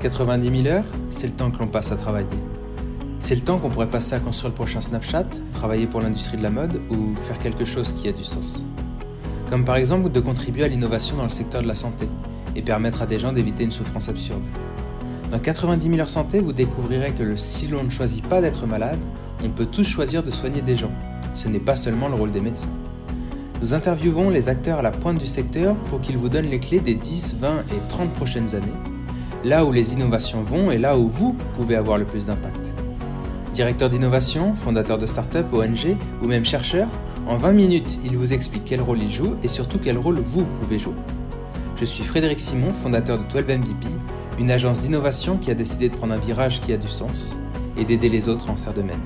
90 000 heures, c'est le temps que l'on passe à travailler. C'est le temps qu'on pourrait passer à construire le prochain Snapchat, travailler pour l'industrie de la mode ou faire quelque chose qui a du sens. Comme par exemple de contribuer à l'innovation dans le secteur de la santé et permettre à des gens d'éviter une souffrance absurde. Dans 90 000 heures santé, vous découvrirez que si l'on ne choisit pas d'être malade, on peut tous choisir de soigner des gens. Ce n'est pas seulement le rôle des médecins. Nous interviewons les acteurs à la pointe du secteur pour qu'ils vous donnent les clés des 10, 20 et 30 prochaines années, là où les innovations vont et là où vous pouvez avoir le plus d'impact. Directeur d'innovation, fondateur de start-up, ONG ou même chercheur, en 20 minutes, il vous explique quel rôle il joue et surtout quel rôle vous pouvez jouer. Je suis Frédéric Simon, fondateur de 12 MVP, une agence d'innovation qui a décidé de prendre un virage qui a du sens et d'aider les autres à en faire de même.